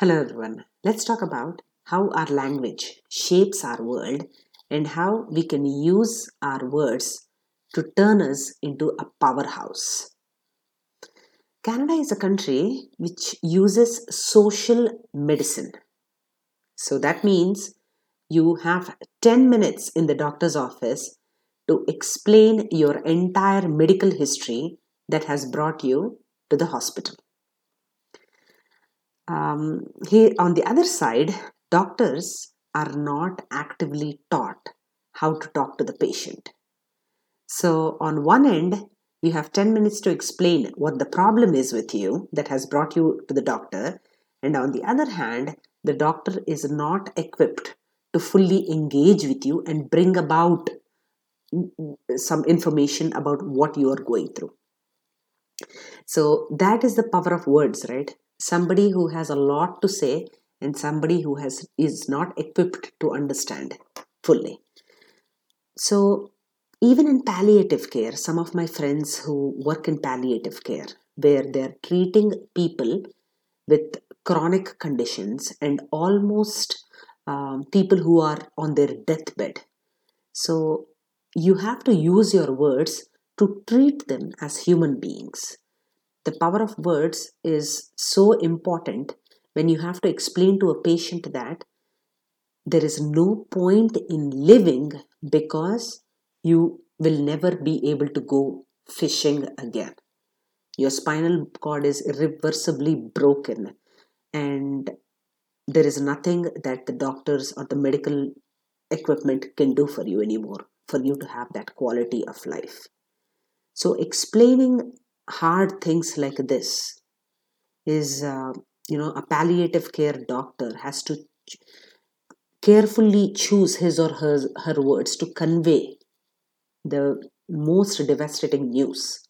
Hello, everyone. Let's talk about how our language shapes our world and how we can use our words to turn us into a powerhouse. Canada is a country which uses social medicine. So that means you have 10 minutes in the doctor's office to explain your entire medical history that has brought you to the hospital. Um, here on the other side, doctors are not actively taught how to talk to the patient. So, on one end, you have 10 minutes to explain what the problem is with you that has brought you to the doctor, and on the other hand, the doctor is not equipped to fully engage with you and bring about some information about what you are going through. So, that is the power of words, right? Somebody who has a lot to say and somebody who has is not equipped to understand fully. So even in palliative care some of my friends who work in palliative care where they're treating people with chronic conditions and almost um, people who are on their deathbed. So you have to use your words to treat them as human beings the power of words is so important when you have to explain to a patient that there is no point in living because you will never be able to go fishing again. Your spinal cord is irreversibly broken, and there is nothing that the doctors or the medical equipment can do for you anymore for you to have that quality of life. So, explaining hard things like this is uh, you know a palliative care doctor has to ch- carefully choose his or her, her words to convey the most devastating news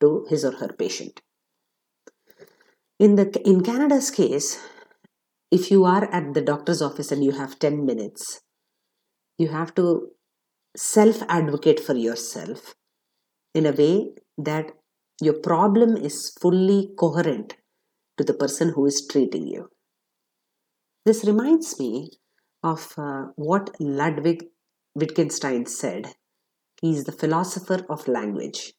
to his or her patient. In the in canada's case if you are at the doctor's office and you have 10 minutes you have to self advocate for yourself in a way that your problem is fully coherent to the person who is treating you. This reminds me of uh, what Ludwig Wittgenstein said. He is the philosopher of language.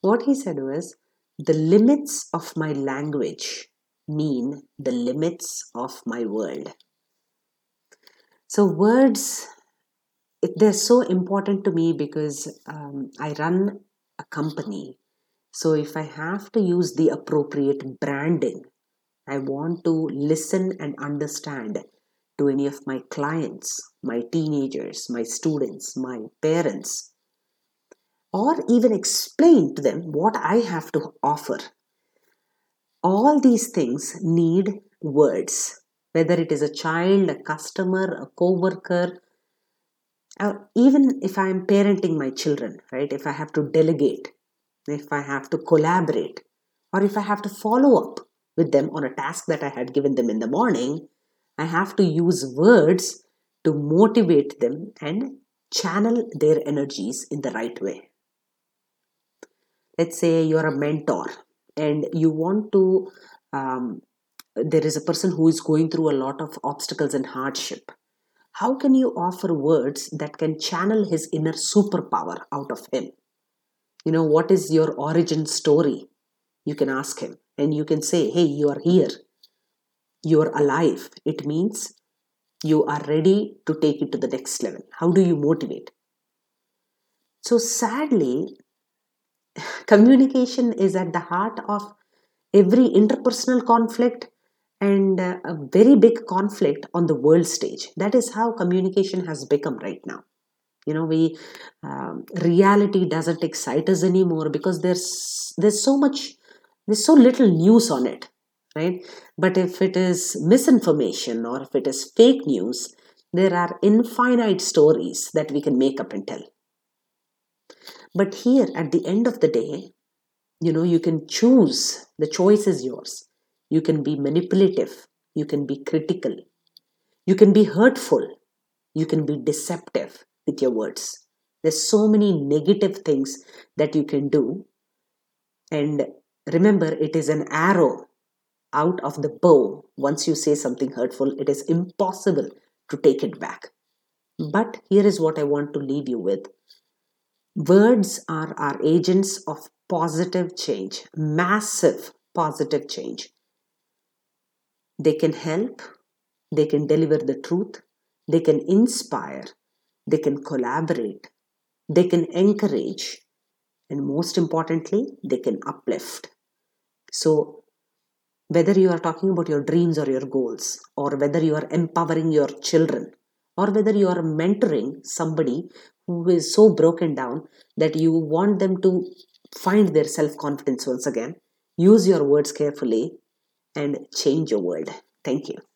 What he said was, The limits of my language mean the limits of my world. So, words, they're so important to me because um, I run a company so if I have to use the appropriate branding, I want to listen and understand to any of my clients, my teenagers, my students, my parents, or even explain to them what I have to offer. All these things need words, whether it is a child, a customer, a co worker, or even if I am parenting my children, right? If I have to delegate, if I have to collaborate, or if I have to follow up with them on a task that I had given them in the morning, I have to use words to motivate them and channel their energies in the right way. Let's say you're a mentor and you want to, um, there is a person who is going through a lot of obstacles and hardship. How can you offer words that can channel his inner superpower out of him? You know what is your origin story? You can ask him and you can say hey you are here. You are alive. It means you are ready to take it to the next level. How do you motivate? So sadly communication is at the heart of every interpersonal conflict and uh, a very big conflict on the world stage. That is how communication has become right now you know we um, reality doesn't excite us anymore because there's there's so much there's so little news on it right? But if it is misinformation or if it is fake news there are infinite stories that we can make up and tell. But here at the end of the day you know you can choose the choice is yours. You can be manipulative you can be critical you can be hurtful you can be deceptive with your words. There's so many negative things that you can do. And remember, it is an arrow out of the bow once you say something hurtful. It is impossible to take it back. But here is what I want to leave you with words are our agents of positive change, massive positive change. They can help, they can deliver the truth, they can inspire, they can collaborate, they can encourage, and most importantly, they can uplift. So, whether you are talking about your dreams or your goals, or whether you are empowering your children, or whether you are mentoring somebody who is so broken down that you want them to find their self confidence once again, use your words carefully and change your world. Thank you.